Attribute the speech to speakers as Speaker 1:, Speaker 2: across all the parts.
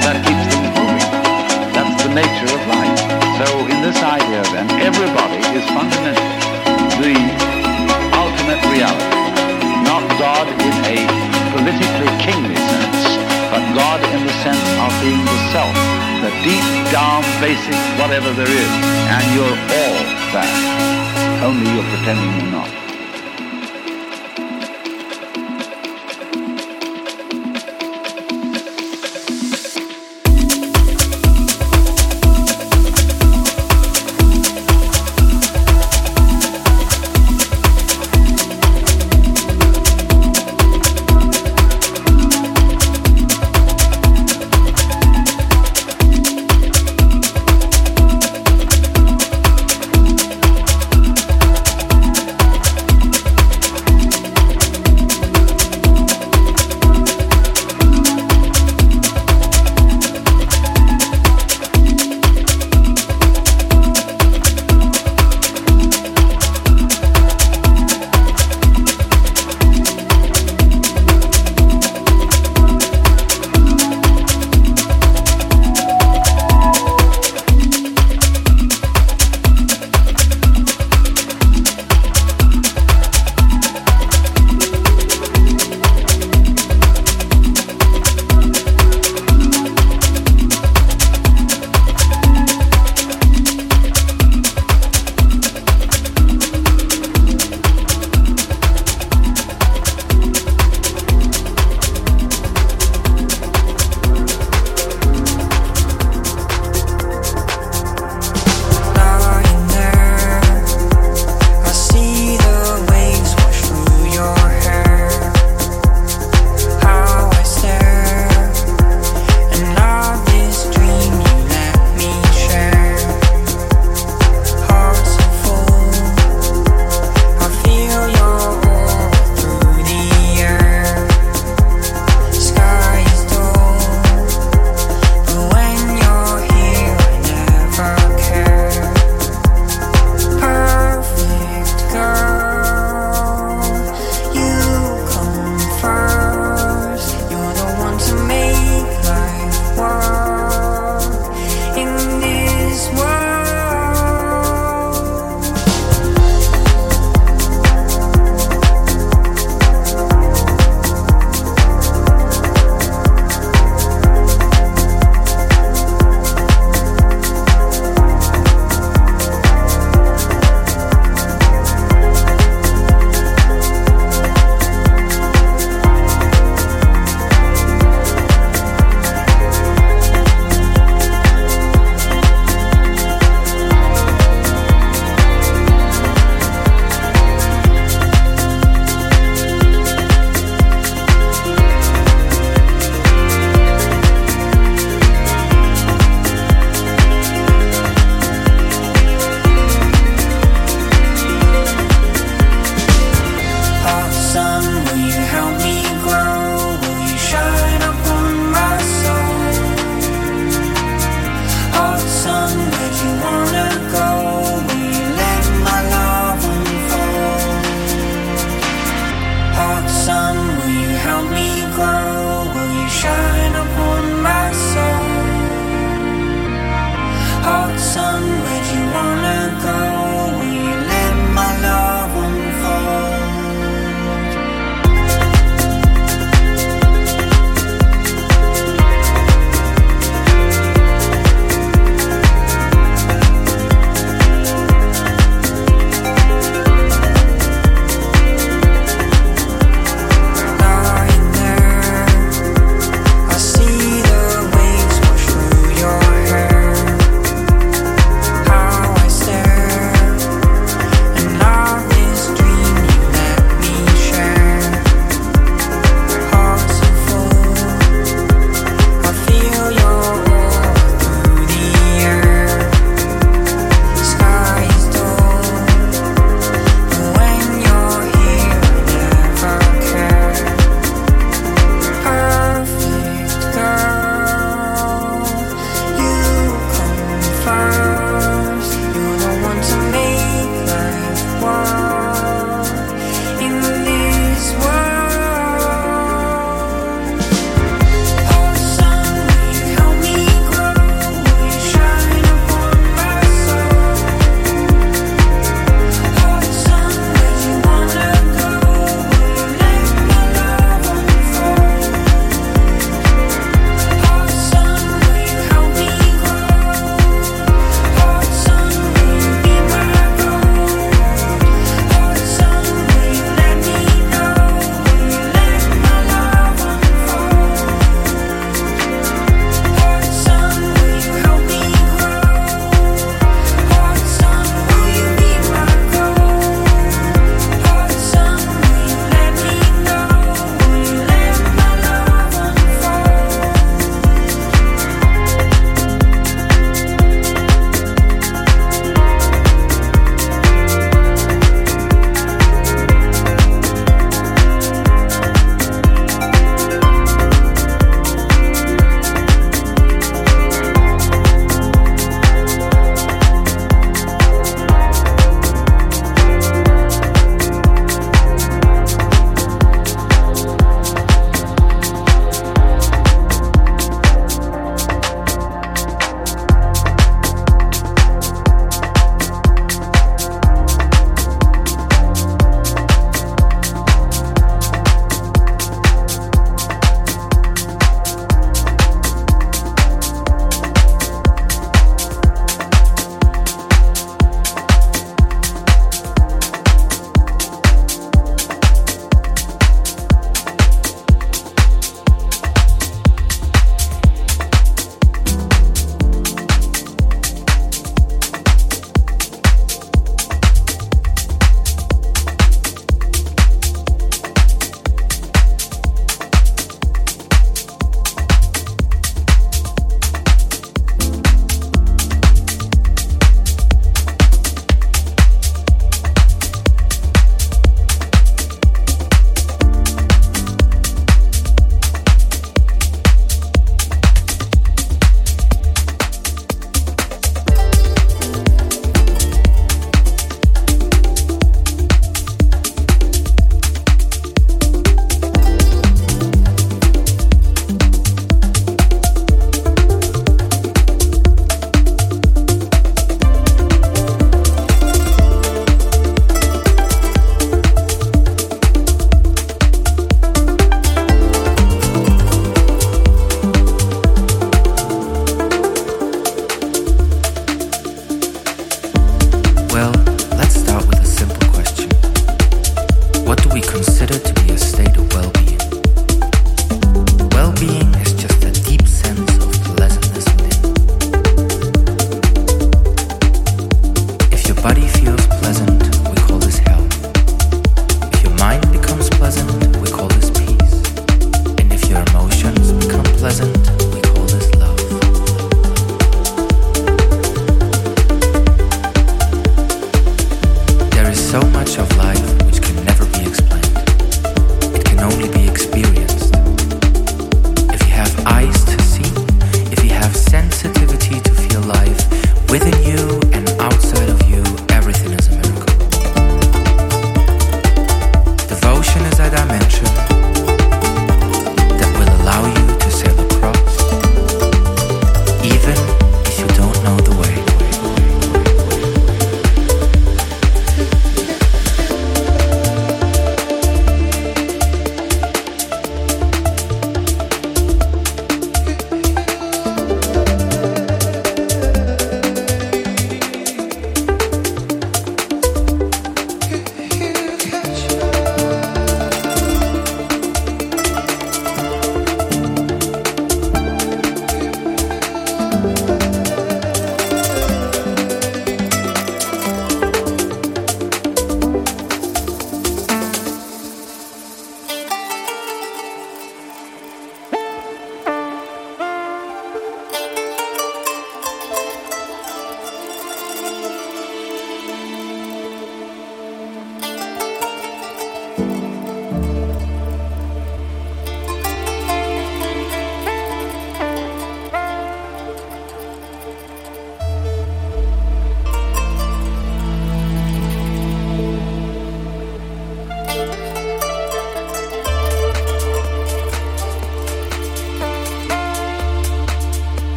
Speaker 1: that, that keeps things moving. That's the nature of life. So in this idea then, everybody is fundamentally the ultimate reality. Not God in a politically kingly sense, but God in the sense of being the self, the deep down basic whatever there is. And you're all that. Only you're pretending you're not.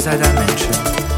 Speaker 2: 在家门吃。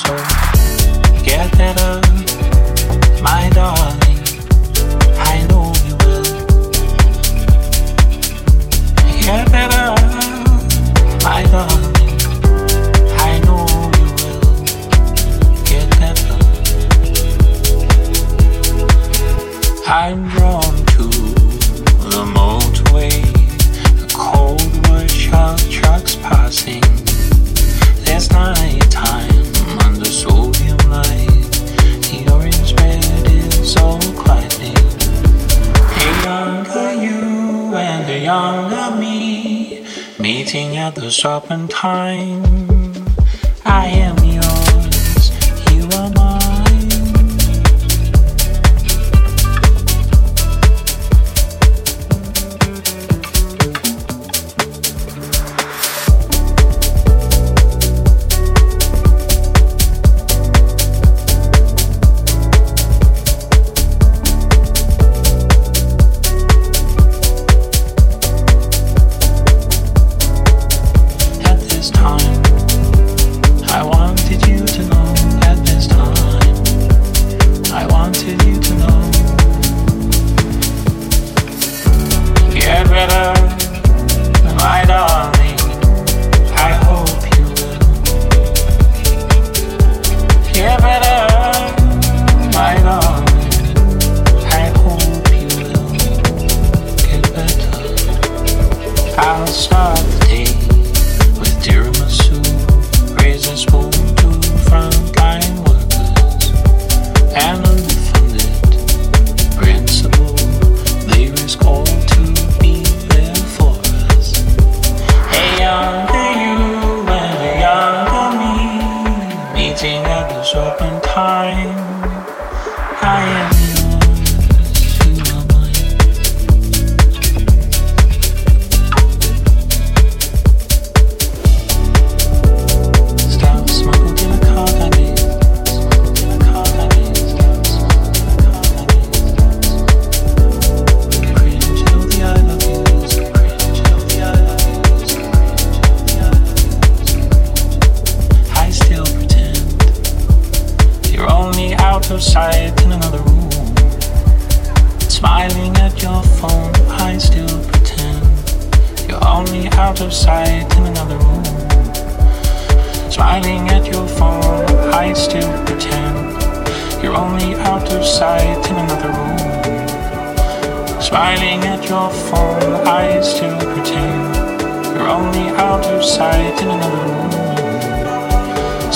Speaker 2: soul. Get that up. serpentine.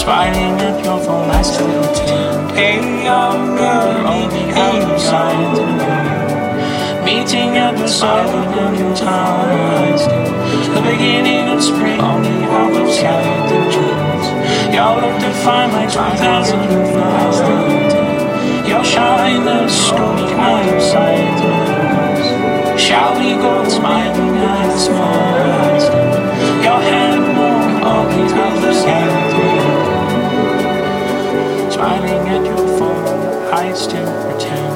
Speaker 2: fighting at your phone. I still pretend. Hey, young girl, only outside the moon. Meeting at the silent of your town. The beginning of spring, only outside the trees. Y'all look defined like 5,000 miles. Y'all shine the story outside the moon. Shall we go smiling at small? smiling at your phone, I still pretend.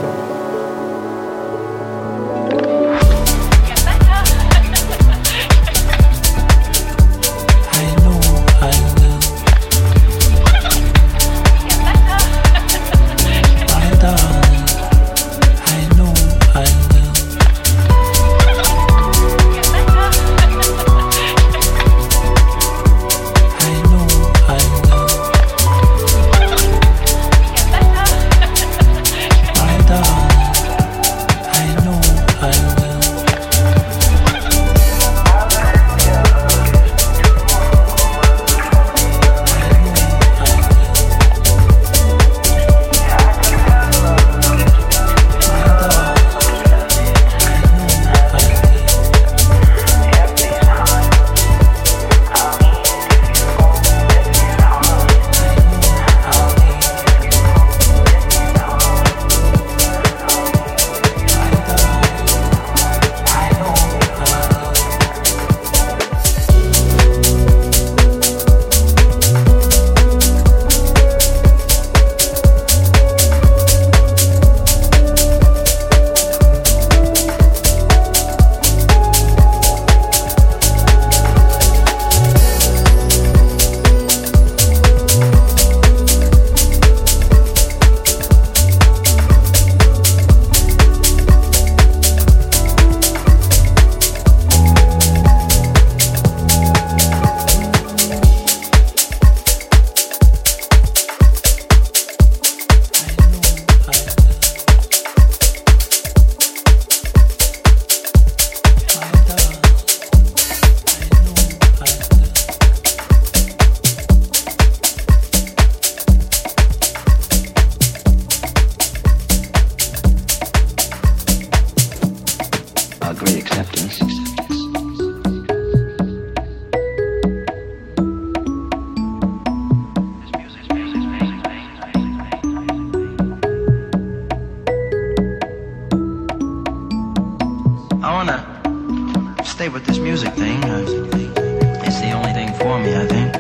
Speaker 3: It's the only thing for me, I think.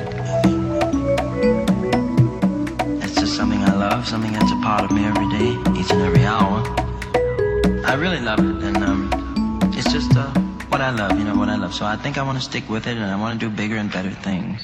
Speaker 3: It's just something I love, something that's a part of me every day, each and every hour. I really love it, and um, it's just uh, what I love, you know, what I love. So I think I want to stick with it, and I want to do bigger and better things.